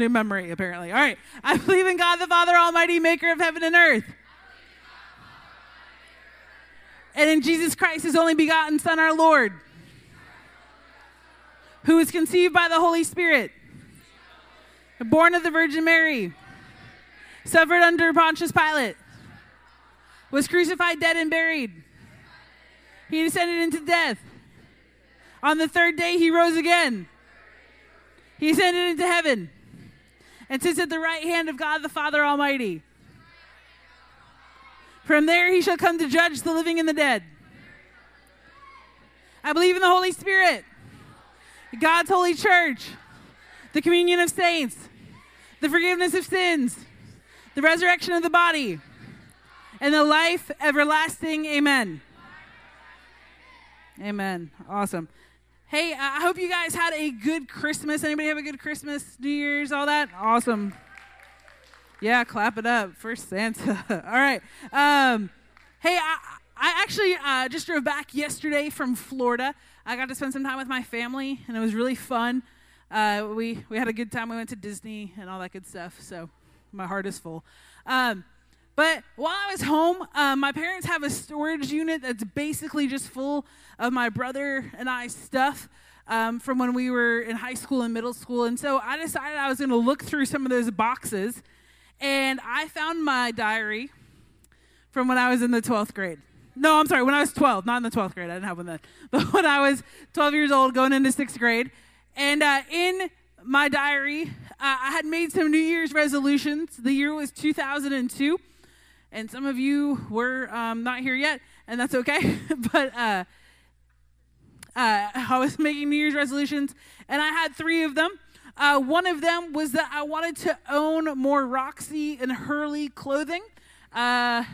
new memory, apparently. All right. I believe in God the Father Almighty, maker of heaven and earth. And in Jesus Christ, his only begotten Son, our Lord, who was conceived by the Holy Spirit, born of the Virgin Mary, suffered under Pontius Pilate, was crucified, dead, and buried. He descended into death. On the third day, he rose again. He ascended into heaven and sits at the right hand of God the Father Almighty. From there, he shall come to judge the living and the dead. I believe in the Holy Spirit, God's holy church, the communion of saints, the forgiveness of sins, the resurrection of the body, and the life everlasting. Amen. Amen. Awesome. Hey, I hope you guys had a good Christmas. Anybody have a good Christmas, New Year's, all that? Awesome. Yeah, clap it up for Santa. all right. Um, hey, I, I actually uh, just drove back yesterday from Florida. I got to spend some time with my family, and it was really fun. Uh, we we had a good time. We went to Disney and all that good stuff. So my heart is full. Um, but while I was home, uh, my parents have a storage unit that's basically just full of my brother and I stuff um, from when we were in high school and middle school. And so I decided I was going to look through some of those boxes, and I found my diary from when I was in the 12th grade. No, I'm sorry, when I was 12, not in the 12th grade. I didn't have one then. But when I was 12 years old, going into sixth grade. And uh, in my diary, uh, I had made some New Year's resolutions. The year was 2002 and some of you were um, not here yet, and that's okay. but uh, uh, I was making New Year's resolutions, and I had three of them. Uh, one of them was that I wanted to own more Roxy and Hurley clothing. Uh,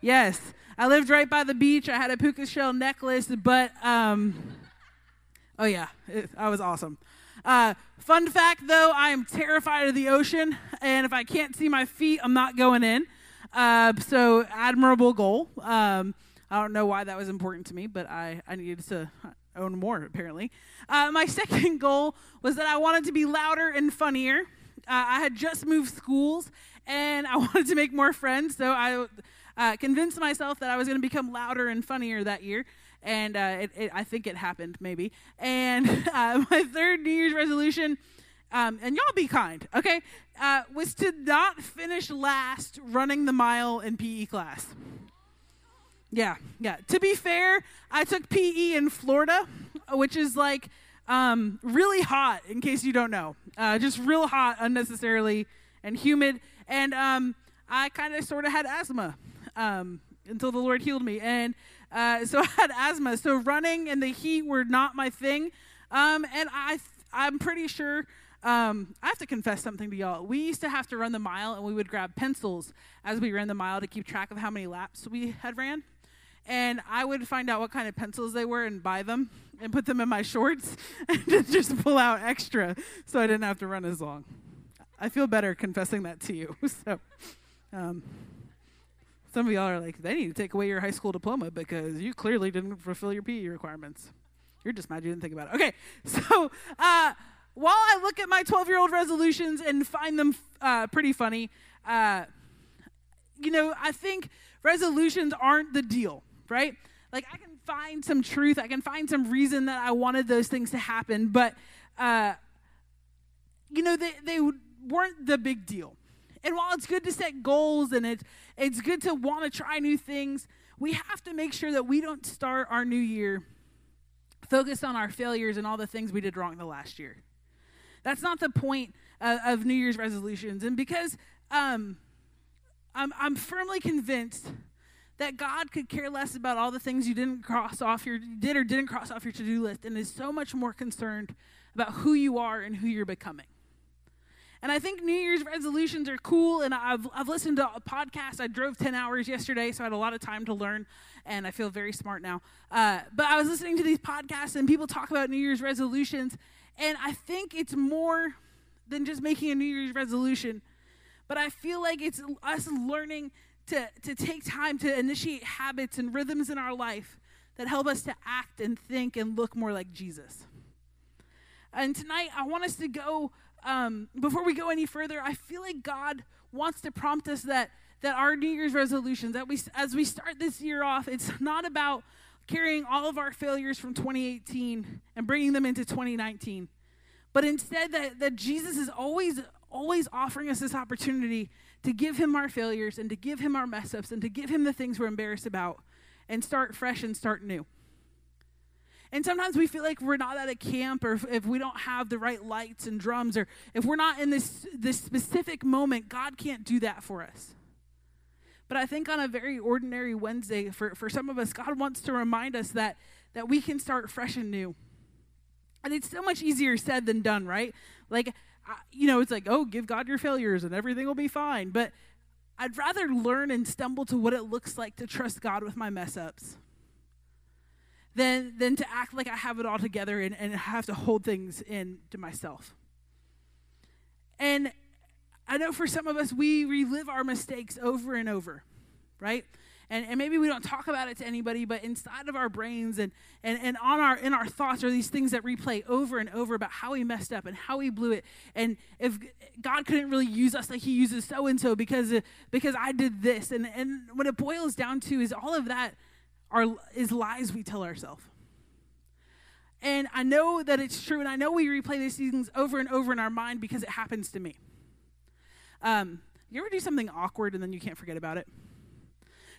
yes, I lived right by the beach. I had a puka shell necklace, but um, oh yeah, it, I was awesome. Uh, fun fact though, I am terrified of the ocean, and if I can't see my feet, I'm not going in. Uh, so admirable goal. Um, I don't know why that was important to me, but I, I needed to own more apparently. Uh, my second goal was that I wanted to be louder and funnier. Uh, I had just moved schools and I wanted to make more friends, so I uh, convinced myself that I was going to become louder and funnier that year. And uh, it, it, I think it happened, maybe. And uh, my third New Year's resolution um, and y'all be kind, okay, uh, was to not finish last running the mile in PE class. Yeah, yeah. To be fair, I took PE in Florida, which is like um, really hot, in case you don't know. Uh, just real hot, unnecessarily, and humid. And um, I kind of sort of had asthma um, until the Lord healed me. And uh, so I had asthma. So running and the heat were not my thing. Um, and I, I'm pretty sure um, I have to confess something to y'all. We used to have to run the mile, and we would grab pencils as we ran the mile to keep track of how many laps we had ran. And I would find out what kind of pencils they were and buy them and put them in my shorts and just pull out extra so I didn't have to run as long. I feel better confessing that to you. so, um, some of y'all are like, they need to take away your high school diploma because you clearly didn't fulfill your PE requirements. You're just mad you didn't think about it. Okay, so uh, while I look at my 12 year old resolutions and find them uh, pretty funny, uh, you know, I think resolutions aren't the deal, right? Like, I can find some truth, I can find some reason that I wanted those things to happen, but, uh, you know, they, they weren't the big deal. And while it's good to set goals and it's, it's good to want to try new things, we have to make sure that we don't start our new year focused on our failures and all the things we did wrong the last year. That's not the point of New Year's resolutions. And because um, I'm, I'm firmly convinced that God could care less about all the things you didn't cross off your did or didn't cross off your to-do list and is so much more concerned about who you are and who you're becoming. And I think New Year's resolutions are cool. And I've, I've listened to a podcast. I drove 10 hours yesterday, so I had a lot of time to learn. And I feel very smart now. Uh, but I was listening to these podcasts, and people talk about New Year's resolutions. And I think it's more than just making a New Year's resolution, but I feel like it's us learning to, to take time to initiate habits and rhythms in our life that help us to act and think and look more like Jesus. And tonight, I want us to go um, before we go any further, I feel like God wants to prompt us that that our New Year's resolutions, that we as we start this year off, it's not about carrying all of our failures from 2018 and bringing them into 2019, but instead that, that Jesus is always always offering us this opportunity to give him our failures and to give him our mess ups and to give him the things we're embarrassed about and start fresh and start new. And sometimes we feel like we're not at a camp or if, if, we don't have the right lights and drums or if we're not in this, this specific moment, God can't do that for us. But I think on a very ordinary Wednesday, for, for some of us, God wants to remind us that, that we can start fresh and new. And it's so much easier said than done, right? Like, you know, it's like, oh, give God your failures and everything will be fine. But I'd rather learn and stumble to what it looks like to trust God with my mess ups than, than to act like I have it all together and, and have to hold things in to myself. And I know for some of us, we relive our mistakes over and over, right? And, and maybe we don't talk about it to anybody, but inside of our brains and, and, and on our in our thoughts are these things that replay over and over about how we messed up and how we blew it. And if God couldn't really use us like he uses so and so because because I did this. And, and what it boils down to is all of that are is lies we tell ourselves. And I know that it's true, and I know we replay these things over and over in our mind because it happens to me. Um, you ever do something awkward and then you can't forget about it?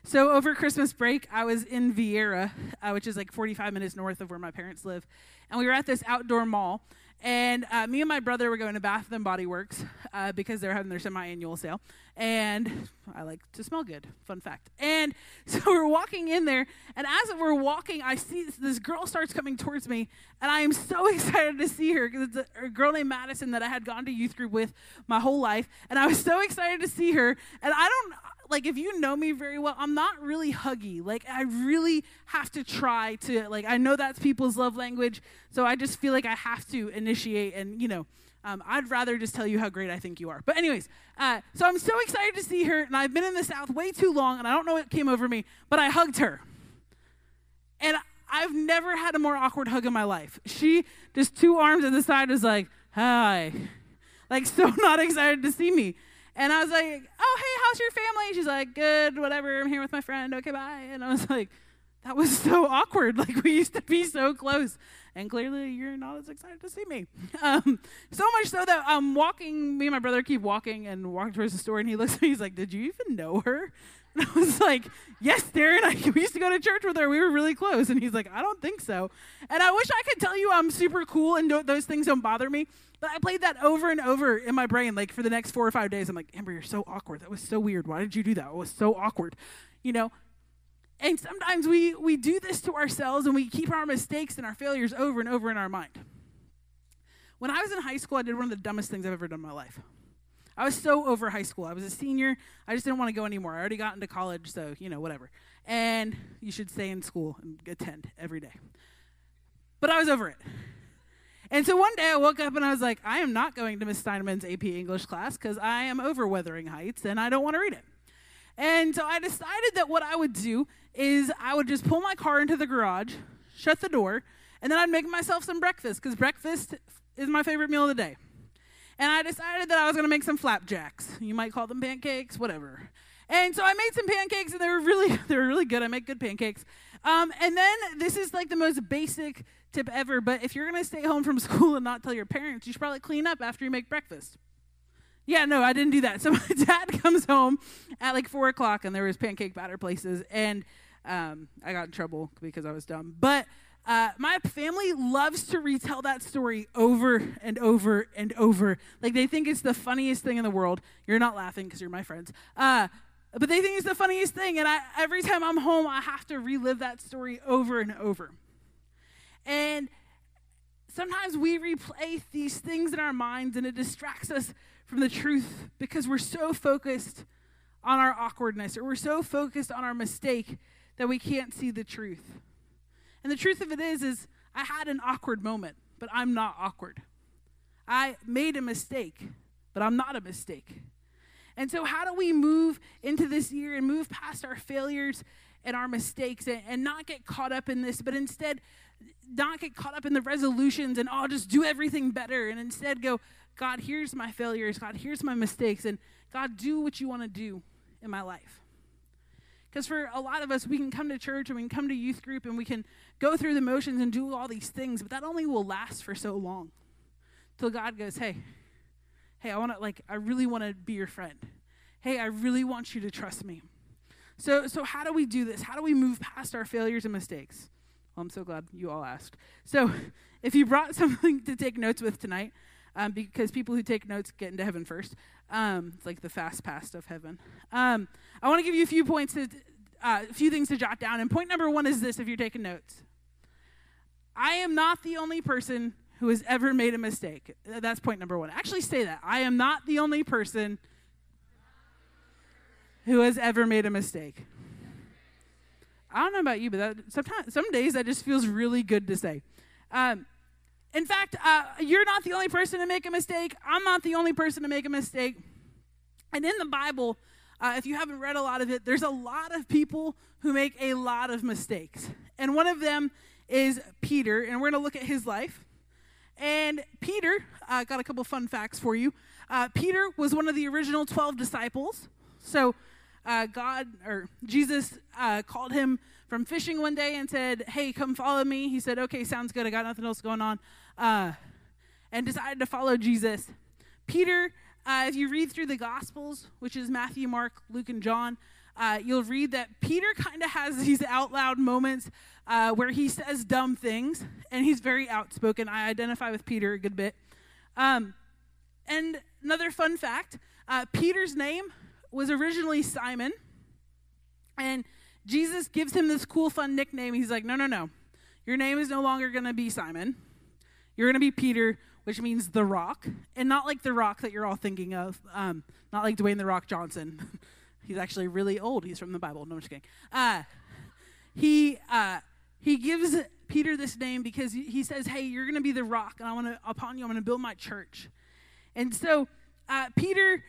So over Christmas break, I was in Viera, uh, which is like 45 minutes north of where my parents live, and we were at this outdoor mall. And uh, me and my brother were going to Bath and Body Works uh, because they're having their semi-annual sale, and I like to smell good. Fun fact. And so we're walking in there, and as we're walking, I see this, this girl starts coming towards me, and I am so excited to see her because it's a, a girl named Madison that I had gone to youth group with my whole life, and I was so excited to see her. And I don't like if you know me very well, I'm not really huggy. Like I really have to try to like I know that's people's love language, so I just feel like I have to initiate and you know. Um, I'd rather just tell you how great I think you are. But, anyways, uh, so I'm so excited to see her, and I've been in the South way too long, and I don't know what came over me, but I hugged her. And I've never had a more awkward hug in my life. She just two arms at the side was like, hi. Like, so not excited to see me. And I was like, oh, hey, how's your family? She's like, good, whatever. I'm here with my friend. Okay, bye. And I was like, that was so awkward. Like, we used to be so close. And clearly, you're not as excited to see me. Um, so much so that I'm walking, me and my brother keep walking and walking towards the store. And he looks at me, he's like, did you even know her? And I was like, yes, Darren. I, we used to go to church with her. We were really close. And he's like, I don't think so. And I wish I could tell you I'm super cool and those things don't bother me. But I played that over and over in my brain, like for the next four or five days. I'm like, Amber, you're so awkward. That was so weird. Why did you do that? It was so awkward. You know? And sometimes we, we do this to ourselves and we keep our mistakes and our failures over and over in our mind. When I was in high school, I did one of the dumbest things I've ever done in my life. I was so over high school. I was a senior. I just didn't want to go anymore. I already got into college, so, you know, whatever. And you should stay in school and attend every day. But I was over it. And so one day I woke up and I was like, I am not going to Miss Steinman's AP English class because I am over Wuthering Heights and I don't want to read it. And so I decided that what I would do is I would just pull my car into the garage, shut the door, and then I'd make myself some breakfast because breakfast is my favorite meal of the day. And I decided that I was going to make some flapjacks. You might call them pancakes, whatever. And so I made some pancakes, and they were really, they were really good. I make good pancakes. Um, and then this is like the most basic tip ever, but if you're going to stay home from school and not tell your parents, you should probably clean up after you make breakfast. Yeah, no, I didn't do that. So my dad comes home at like four o'clock, and there was pancake batter places, and um, I got in trouble because I was dumb. But uh, my family loves to retell that story over and over and over. Like they think it's the funniest thing in the world. You're not laughing because you're my friends. Uh, but they think it's the funniest thing, and I, every time I'm home, I have to relive that story over and over. And sometimes we replay these things in our minds, and it distracts us from the truth because we're so focused on our awkwardness or we're so focused on our mistake that we can't see the truth. And the truth of it is is I had an awkward moment, but I'm not awkward. I made a mistake, but I'm not a mistake. And so, how do we move into this year and move past our failures and our mistakes and, and not get caught up in this, but instead not get caught up in the resolutions and, oh, I'll just do everything better. And instead go, God, here's my failures. God, here's my mistakes. And God, do what you want to do in my life. Because for a lot of us, we can come to church and we can come to youth group and we can go through the motions and do all these things, but that only will last for so long. Till God goes, hey, hey, I want to, like, I really want to be your friend. Hey, I really want you to trust me. So, so how do we do this? How do we move past our failures and mistakes? Well, I'm so glad you all asked. So, if you brought something to take notes with tonight, um, because people who take notes get into heaven first, um, it's like the fast pass of heaven. Um, I want to give you a few points, to, uh, a few things to jot down. And point number one is this: if you're taking notes, I am not the only person who has ever made a mistake. Uh, that's point number one. Actually, say that I am not the only person who has ever made a mistake. I don't know about you, but that, sometimes, some days that just feels really good to say. Um, in fact, uh, you're not the only person to make a mistake. I'm not the only person to make a mistake. And in the Bible, uh, if you haven't read a lot of it, there's a lot of people who make a lot of mistakes. And one of them is Peter, and we're going to look at his life. And Peter, uh, got a couple fun facts for you. Uh, Peter was one of the original 12 disciples. So uh, God or Jesus uh, called him from fishing one day and said, Hey, come follow me. He said, Okay, sounds good. I got nothing else going on. Uh, and decided to follow Jesus. Peter, uh, if you read through the Gospels, which is Matthew, Mark, Luke, and John, uh, you'll read that Peter kind of has these out loud moments uh, where he says dumb things, and he's very outspoken. I identify with Peter a good bit. Um, and another fun fact Peter's name was originally Simon, and Jesus gives him this cool, fun nickname. He's like, No, no, no. Your name is no longer going to be Simon. You're going to be Peter, which means the rock, and not like the rock that you're all thinking of, um, not like Dwayne the Rock Johnson. He's actually really old. He's from the Bible. No, I'm just kidding. Uh, he, uh, he gives Peter this name because he says, Hey, you're going to be the rock, and I want to, upon you, I'm going to build my church. And so uh, Peter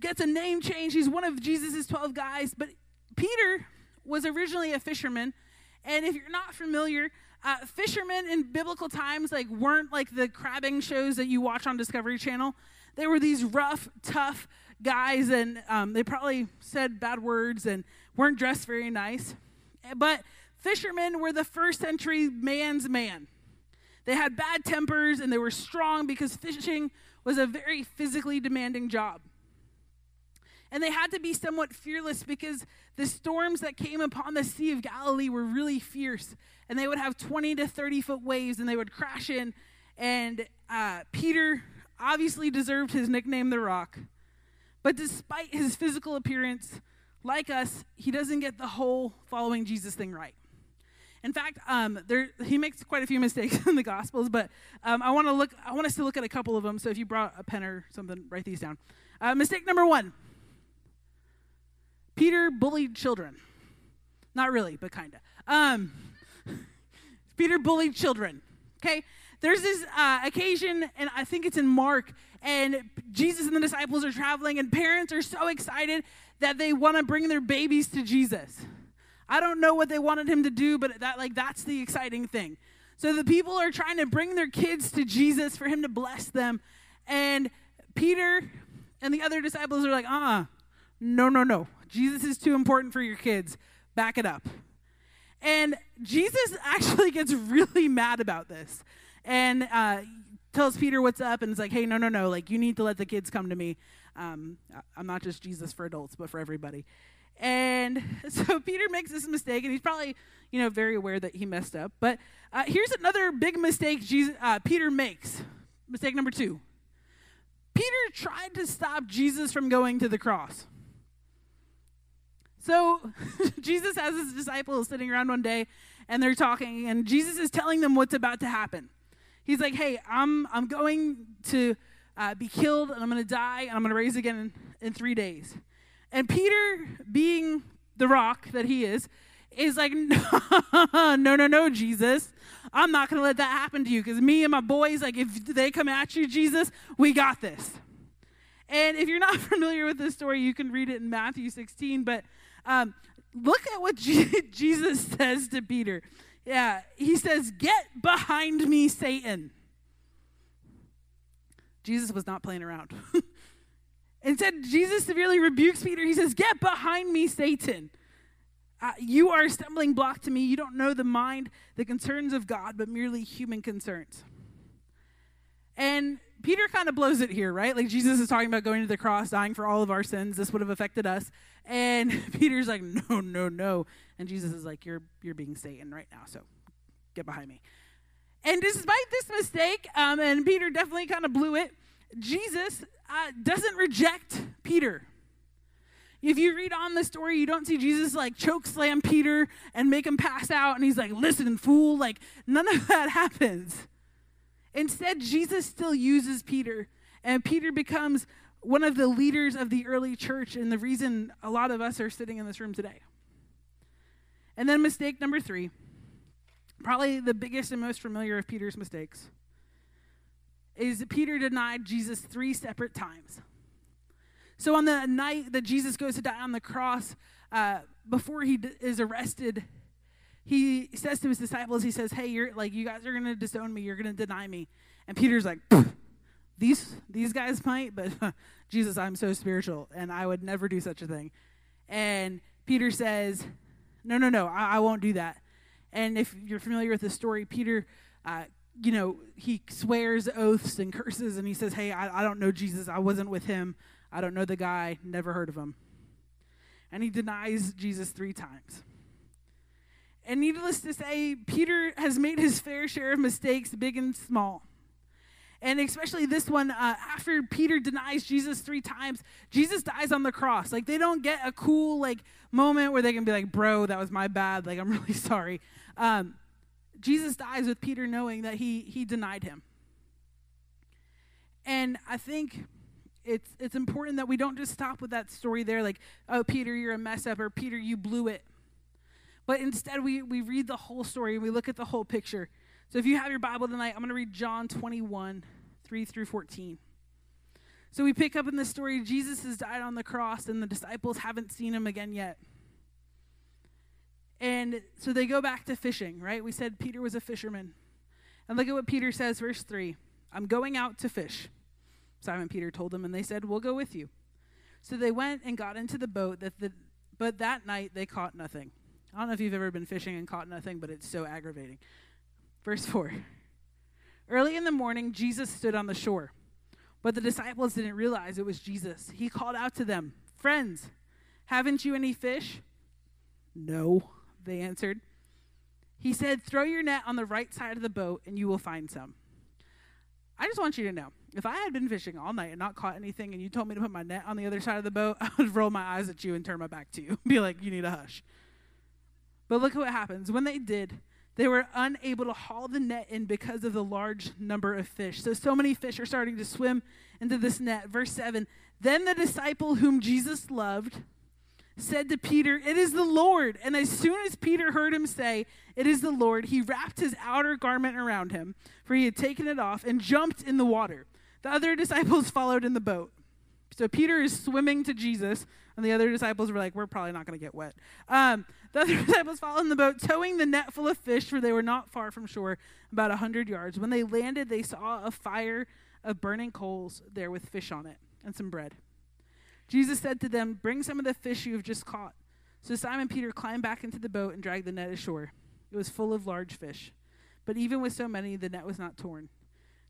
gets a name change. He's one of Jesus' 12 guys. But Peter was originally a fisherman. And if you're not familiar, uh, fishermen in biblical times like weren't like the crabbing shows that you watch on Discovery Channel. They were these rough, tough guys, and um, they probably said bad words and weren't dressed very nice. But fishermen were the first century man's man. They had bad tempers and they were strong because fishing was a very physically demanding job. And they had to be somewhat fearless because the storms that came upon the Sea of Galilee were really fierce. And they would have 20 to 30 foot waves and they would crash in. And uh, Peter obviously deserved his nickname, the Rock. But despite his physical appearance, like us, he doesn't get the whole following Jesus thing right. In fact, um, there, he makes quite a few mistakes in the Gospels, but um, I want to look. I want us to look at a couple of them. So if you brought a pen or something, write these down. Uh, mistake number one: Peter bullied children. Not really, but kind of. Um, Peter bullied children. Okay? There's this uh, occasion, and I think it's in Mark, and Jesus and the disciples are traveling, and parents are so excited that they want to bring their babies to Jesus. I don't know what they wanted him to do, but that like that's the exciting thing. So the people are trying to bring their kids to Jesus for him to bless them, and Peter and the other disciples are like, "Uh, uh no, no, no. Jesus is too important for your kids. Back it up. And Jesus actually gets really mad about this and uh, tells Peter what's up and is like, hey, no, no, no. Like, you need to let the kids come to me. Um, I'm not just Jesus for adults, but for everybody. And so Peter makes this mistake, and he's probably, you know, very aware that he messed up. But uh, here's another big mistake Jesus, uh, Peter makes. Mistake number two. Peter tried to stop Jesus from going to the cross. So Jesus has his disciples sitting around one day and they're talking, and Jesus is telling them what's about to happen. He's like, Hey, I'm, I'm going to uh, be killed and I'm going to die and I'm going to raise again in, in three days. And Peter, being the rock that he is, is like, no, no, no, Jesus. I'm not going to let that happen to you because me and my boys, like, if they come at you, Jesus, we got this. And if you're not familiar with this story, you can read it in Matthew 16. But um, look at what Jesus says to Peter. Yeah, he says, Get behind me, Satan. Jesus was not playing around. Instead, Jesus severely rebukes Peter. He says, Get behind me, Satan. Uh, you are a stumbling block to me. You don't know the mind, the concerns of God, but merely human concerns. And Peter kind of blows it here, right? Like Jesus is talking about going to the cross, dying for all of our sins. This would have affected us. And Peter's like, no, no, no. And Jesus is like, you're you're being Satan right now, so get behind me. And despite this mistake, um, and Peter definitely kind of blew it, Jesus uh, doesn't reject Peter. If you read on the story, you don't see Jesus like choke slam Peter and make him pass out, and he's like, listen, fool. Like, none of that happens. Instead, Jesus still uses Peter, and Peter becomes one of the leaders of the early church, and the reason a lot of us are sitting in this room today. And then, mistake number three, probably the biggest and most familiar of Peter's mistakes, is Peter denied Jesus three separate times. So on the night that Jesus goes to die on the cross, uh, before he d- is arrested, he says to his disciples, he says, "Hey, you're like you guys are to disown me. You're to deny me." And Peter's like, "These these guys might, but Jesus, I'm so spiritual, and I would never do such a thing." And Peter says, "No, no, no, I, I won't do that." And if you're familiar with the story, Peter uh, you know, he swears oaths and curses and he says, Hey, I, I don't know Jesus. I wasn't with him. I don't know the guy. Never heard of him. And he denies Jesus three times. And needless to say, Peter has made his fair share of mistakes, big and small. And especially this one, uh, after Peter denies Jesus three times, Jesus dies on the cross. Like, they don't get a cool, like, moment where they can be like, bro, that was my bad. Like, I'm really sorry. Um, Jesus dies with Peter knowing that he, he denied him. And I think it's, it's important that we don't just stop with that story there, like, oh, Peter, you're a mess up, or Peter, you blew it. But instead, we, we read the whole story and we look at the whole picture. So if you have your Bible tonight, I'm going to read John 21, 3 through 14. So we pick up in this story Jesus has died on the cross, and the disciples haven't seen him again yet. And so they go back to fishing, right? We said Peter was a fisherman. And look at what Peter says, verse 3 I'm going out to fish. Simon Peter told them, and they said, We'll go with you. So they went and got into the boat, that the, but that night they caught nothing. I don't know if you've ever been fishing and caught nothing, but it's so aggravating. Verse 4 Early in the morning, Jesus stood on the shore, but the disciples didn't realize it was Jesus. He called out to them, Friends, haven't you any fish? No they answered. He said, Throw your net on the right side of the boat and you will find some. I just want you to know if I had been fishing all night and not caught anything and you told me to put my net on the other side of the boat, I would roll my eyes at you and turn my back to you. Be like, You need a hush. But look at what happens. When they did, they were unable to haul the net in because of the large number of fish. So, so many fish are starting to swim into this net. Verse 7 Then the disciple whom Jesus loved, said to Peter, It is the Lord. And as soon as Peter heard him say, It is the Lord, he wrapped his outer garment around him, for he had taken it off, and jumped in the water. The other disciples followed in the boat. So Peter is swimming to Jesus, and the other disciples were like, We're probably not going to get wet. Um, the other disciples followed in the boat, towing the net full of fish, for they were not far from shore, about a hundred yards. When they landed, they saw a fire of burning coals there with fish on it and some bread. Jesus said to them, Bring some of the fish you have just caught. So Simon Peter climbed back into the boat and dragged the net ashore. It was full of large fish. But even with so many, the net was not torn.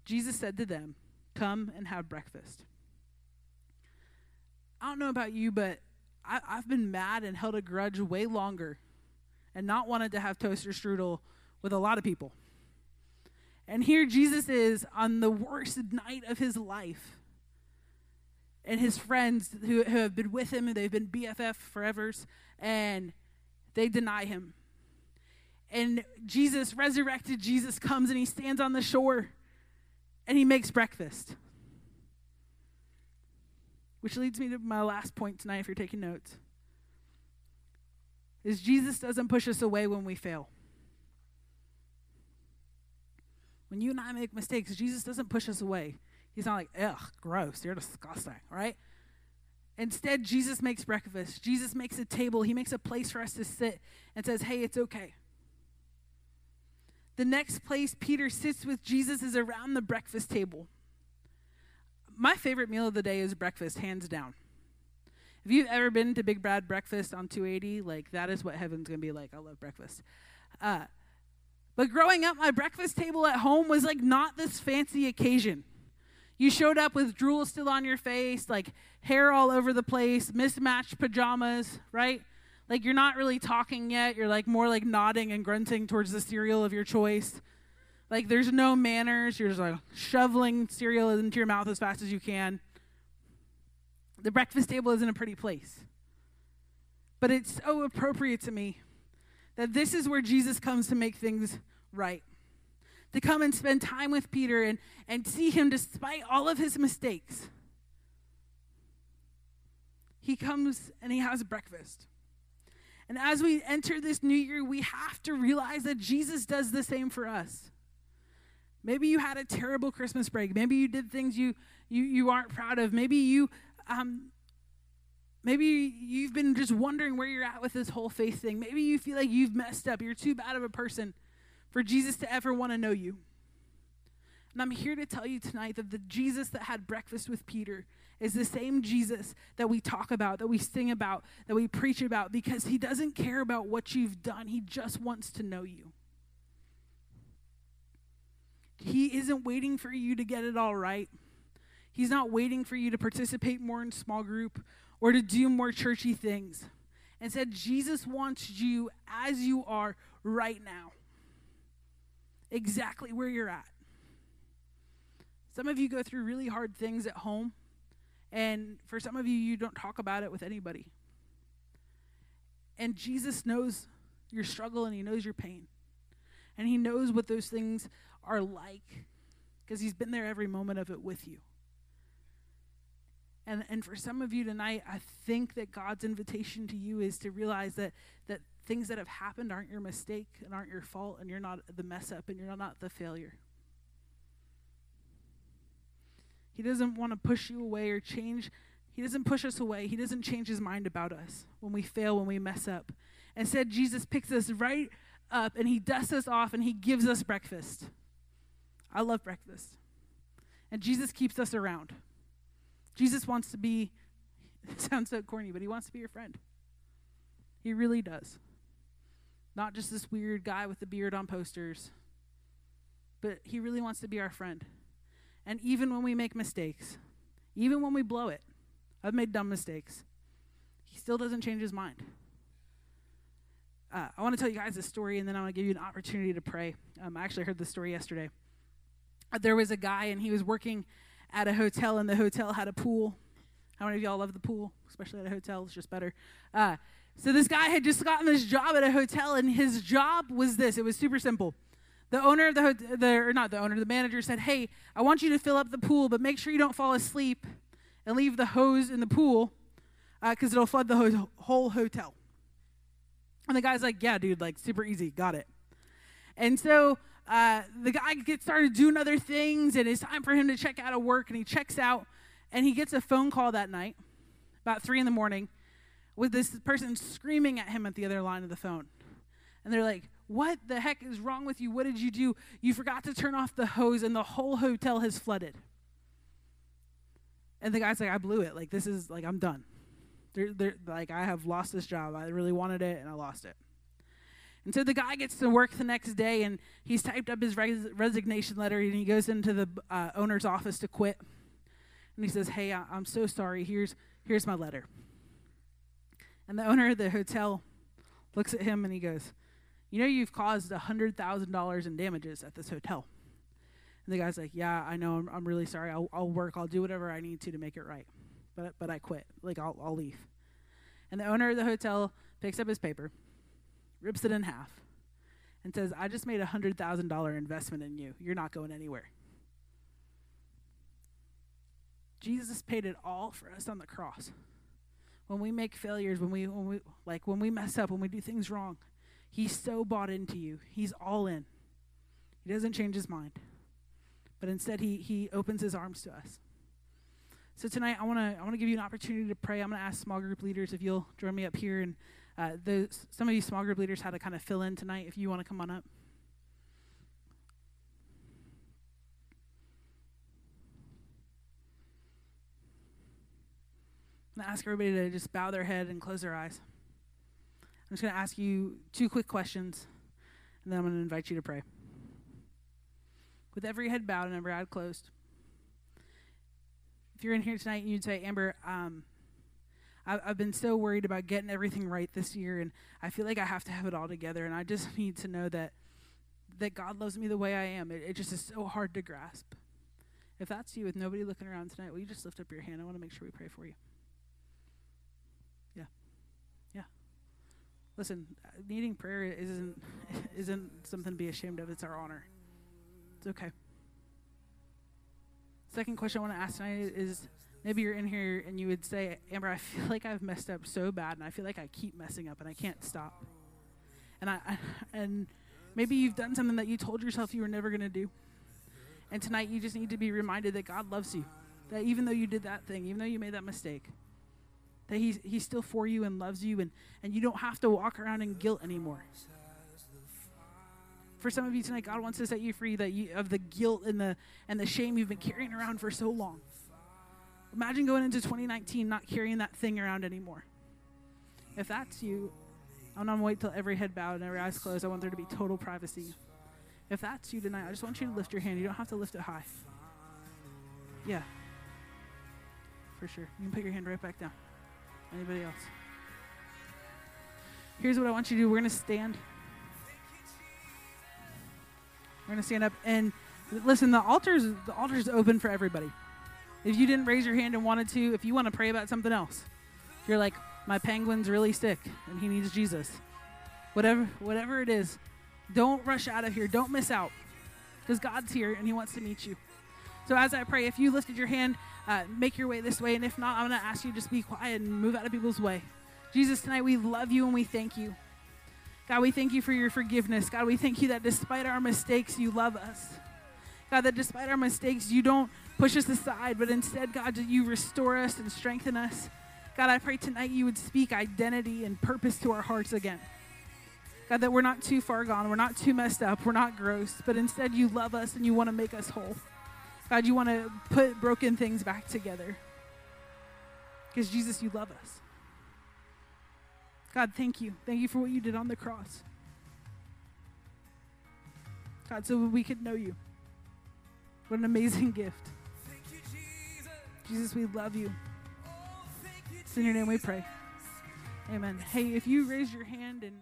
Jesus said to them, Come and have breakfast. I don't know about you, but I, have been mad and held a grudge way longer and not wanted to have toaster strudel with a lot of people. And here Jesus is on the worst night of his life and his friends who, who have been with him and they've been BFF forevers, and they deny him. And Jesus, resurrected Jesus, comes and he stands on the shore and he makes breakfast. Which leads me to my last point tonight, if you're taking notes. Is Jesus doesn't push us away when we fail. When you and I make mistakes, Jesus doesn't push us away. He's not like, ugh, gross, you're disgusting, right? Instead, Jesus makes breakfast. Jesus makes a table. He makes a place for us to sit and says, hey, it's okay. The next place Peter sits with Jesus is around the breakfast table. My favorite meal of the day is breakfast, hands down. If you've ever been to Big Bad Breakfast on 280, like that is what heaven's to be like. I love breakfast. Uh, but growing up, my breakfast table at home was like not this fancy occasion. You showed up with drool still on your face, like hair all over the place, mismatched pajamas, right? Like you're not really talking yet. You're like more like nodding and grunting towards the cereal of your choice. Like there's no manners. You're just like shoveling cereal into your mouth as fast as you can. The breakfast table isn't a pretty place. But it's so appropriate to me that this is where Jesus comes to make things right to come and spend time with Peter and, and see him despite all of his mistakes. He comes and he has breakfast. And as we enter this new year, we have to realize that Jesus does the same for us. Maybe you had a terrible Christmas break. Maybe you did things you you you aren't proud of. Maybe you um maybe you've been just wondering where you're at with this whole faith thing. Maybe you feel like you've messed up. You're too bad of a person for Jesus to ever want to know you. And I'm here to tell you tonight that the Jesus that had breakfast with Peter is the same Jesus that we talk about, that we sing about, that we preach about, because he doesn't care about what you've done. He just wants to know you. He isn't waiting for you to get it all right. He's not waiting for you to participate more in small group or to do more churchy things. Instead, Jesus wants you as you are right now exactly where you're at. Some of you go through really hard things at home, and for some of you, you don't talk about it with anybody. And Jesus knows your struggle and He knows your pain. And He knows what those things are like because He's been there every moment of it with you. And, and for some of you tonight, I think that God's invitation to you is to realize that, that things that have happened aren't your mistake and aren't your fault, and you're not the mess up and you're not the failure. He doesn't want to push you away or change. He doesn't push us away. He doesn't change his mind about us when we fail, when we mess up. Instead, Jesus picks us right up and he dusts us off and he gives us breakfast. I love breakfast. And Jesus keeps us around. Jesus wants to be, it sounds so corny, but he wants to be your friend. He really does. Not just this weird guy with the beard on posters, but he really wants to be our friend. And even when we make mistakes, even when we blow it, I've made dumb mistakes, he still doesn't change his mind. Uh, I want to tell you guys a story, and then I want to give you an opportunity to pray. Um, I actually heard this story yesterday. There was a guy, and he was working at a hotel, and the hotel had a pool. How many of y'all love the pool, especially at a hotel? It's just better. Uh, so this guy had just gotten this job at a hotel, and his job was this. It was super simple. The owner of the hotel, or not the owner, the manager said, "Hey, I want you to fill up the pool, but make sure you don't fall asleep and leave the hose in the pool, because uh, it'll flood the ho- whole hotel." And the guy's like, "Yeah, dude, like super easy, got it." And so uh, the guy gets started doing other things, and it's time for him to check out of work, and he checks out, and he gets a phone call that night, about three in the morning, with this person screaming at him at the other line of the phone. And they're like, What the heck is wrong with you? What did you do? You forgot to turn off the hose, and the whole hotel has flooded. And the guy's like, I blew it. Like, this is, like, I'm done. They're, they're, like, I have lost this job. I really wanted it, and I lost it. And so the guy gets to work the next day, and he's typed up his res- resignation letter, and he goes into the uh, owner's office to quit. And he says, Hey, I- I'm so sorry. Here's, here's my letter. And the owner of the hotel looks at him and he goes, You know, you've caused $100,000 in damages at this hotel. And the guy's like, Yeah, I know. I'm, I'm really sorry. I'll, I'll work. I'll do whatever I need to to make it right. But, but I quit. Like, I'll, I'll leave. And the owner of the hotel picks up his paper, rips it in half, and says, I just made a $100,000 investment in you. You're not going anywhere. Jesus paid it all for us on the cross when we make failures, when we, when we like when we mess up, when we do things wrong, he's so bought into you. He's all in. He doesn't change his mind. but instead he, he opens his arms to us. So tonight, I want to I want to give you an opportunity to pray. I'm going to ask small group leaders if you'll join me up here, and uh, those some of you small group leaders had to kind of fill in tonight. If you want to come on up. I'm going to ask everybody to just bow their head and close their eyes. I'm just going to ask you two quick questions, and then I'm going to invite you to pray. With every head bowed and every eye closed, if you're in here tonight and you'd say, Amber, um, I, I've been so worried about getting everything right this year, and I feel like I have to have it all together, and I just need to know that that God loves me the way I am. It, it just is so hard to grasp. If that's you, with nobody looking around tonight, will you just lift up your hand? I want to make sure we pray for you. Yeah, yeah. Listen, needing prayer isn't isn't something to be ashamed of. It's our honor. It's okay. Second question I want to ask tonight is maybe you're in here and you would say, Amber, I feel like I've messed up so bad, and I feel like I keep messing up, and I can't stop. And I, I and maybe you've done something that you told yourself you were never going to do. And tonight you just need to be reminded that God loves you. That even though you did that thing, even though you made that mistake, that he's, he's still for you and loves you, and, and you don't have to walk around in guilt anymore. For some of you tonight, God wants to set you free that you, of the guilt and the, and the shame you've been carrying around for so long. Imagine going into 2019 not carrying that thing around anymore. If that's you, I'm not wait till every head bowed and every eyes closed. I want there to be total privacy. If that's you tonight, I just want you to lift your hand. You don't have to lift it high. Yeah. For sure. You can put your hand right back down. Anybody else? Here's what I want you to do. We're going to stand. We're going to stand up and listen. The altar's the altar's open for everybody. If you didn't raise your hand and wanted to, if you want to pray about something else, you're like, my penguin's really sick and he needs Jesus. Whatever, whatever it is, don't rush out of here. Don't miss out, because God's here and He wants to meet you. So as I pray, if you lifted your hand uh, make your way this way. And if not, I'm going to ask you to just be quiet and move out of people's way. Jesus, tonight we love you and we thank you. God, we thank you for your forgiveness. God, we thank you that despite our mistakes, you love us. God, that despite our mistakes, you don't push us aside, but instead, God, you restore us and strengthen us. God, I pray tonight you would speak identity and purpose to our hearts again. God, that we're not too far gone, we're not too messed up, we're not gross, but instead you love us and you want to make us whole. God, you want to put broken things back together. Because, Jesus, you love us. God, thank you. Thank you for what you did on the cross. God, so we could know you. What an amazing gift. You, Jesus. Jesus, we love you. Oh, you, it's in your name we pray. Amen. Hey, if you raise your hand and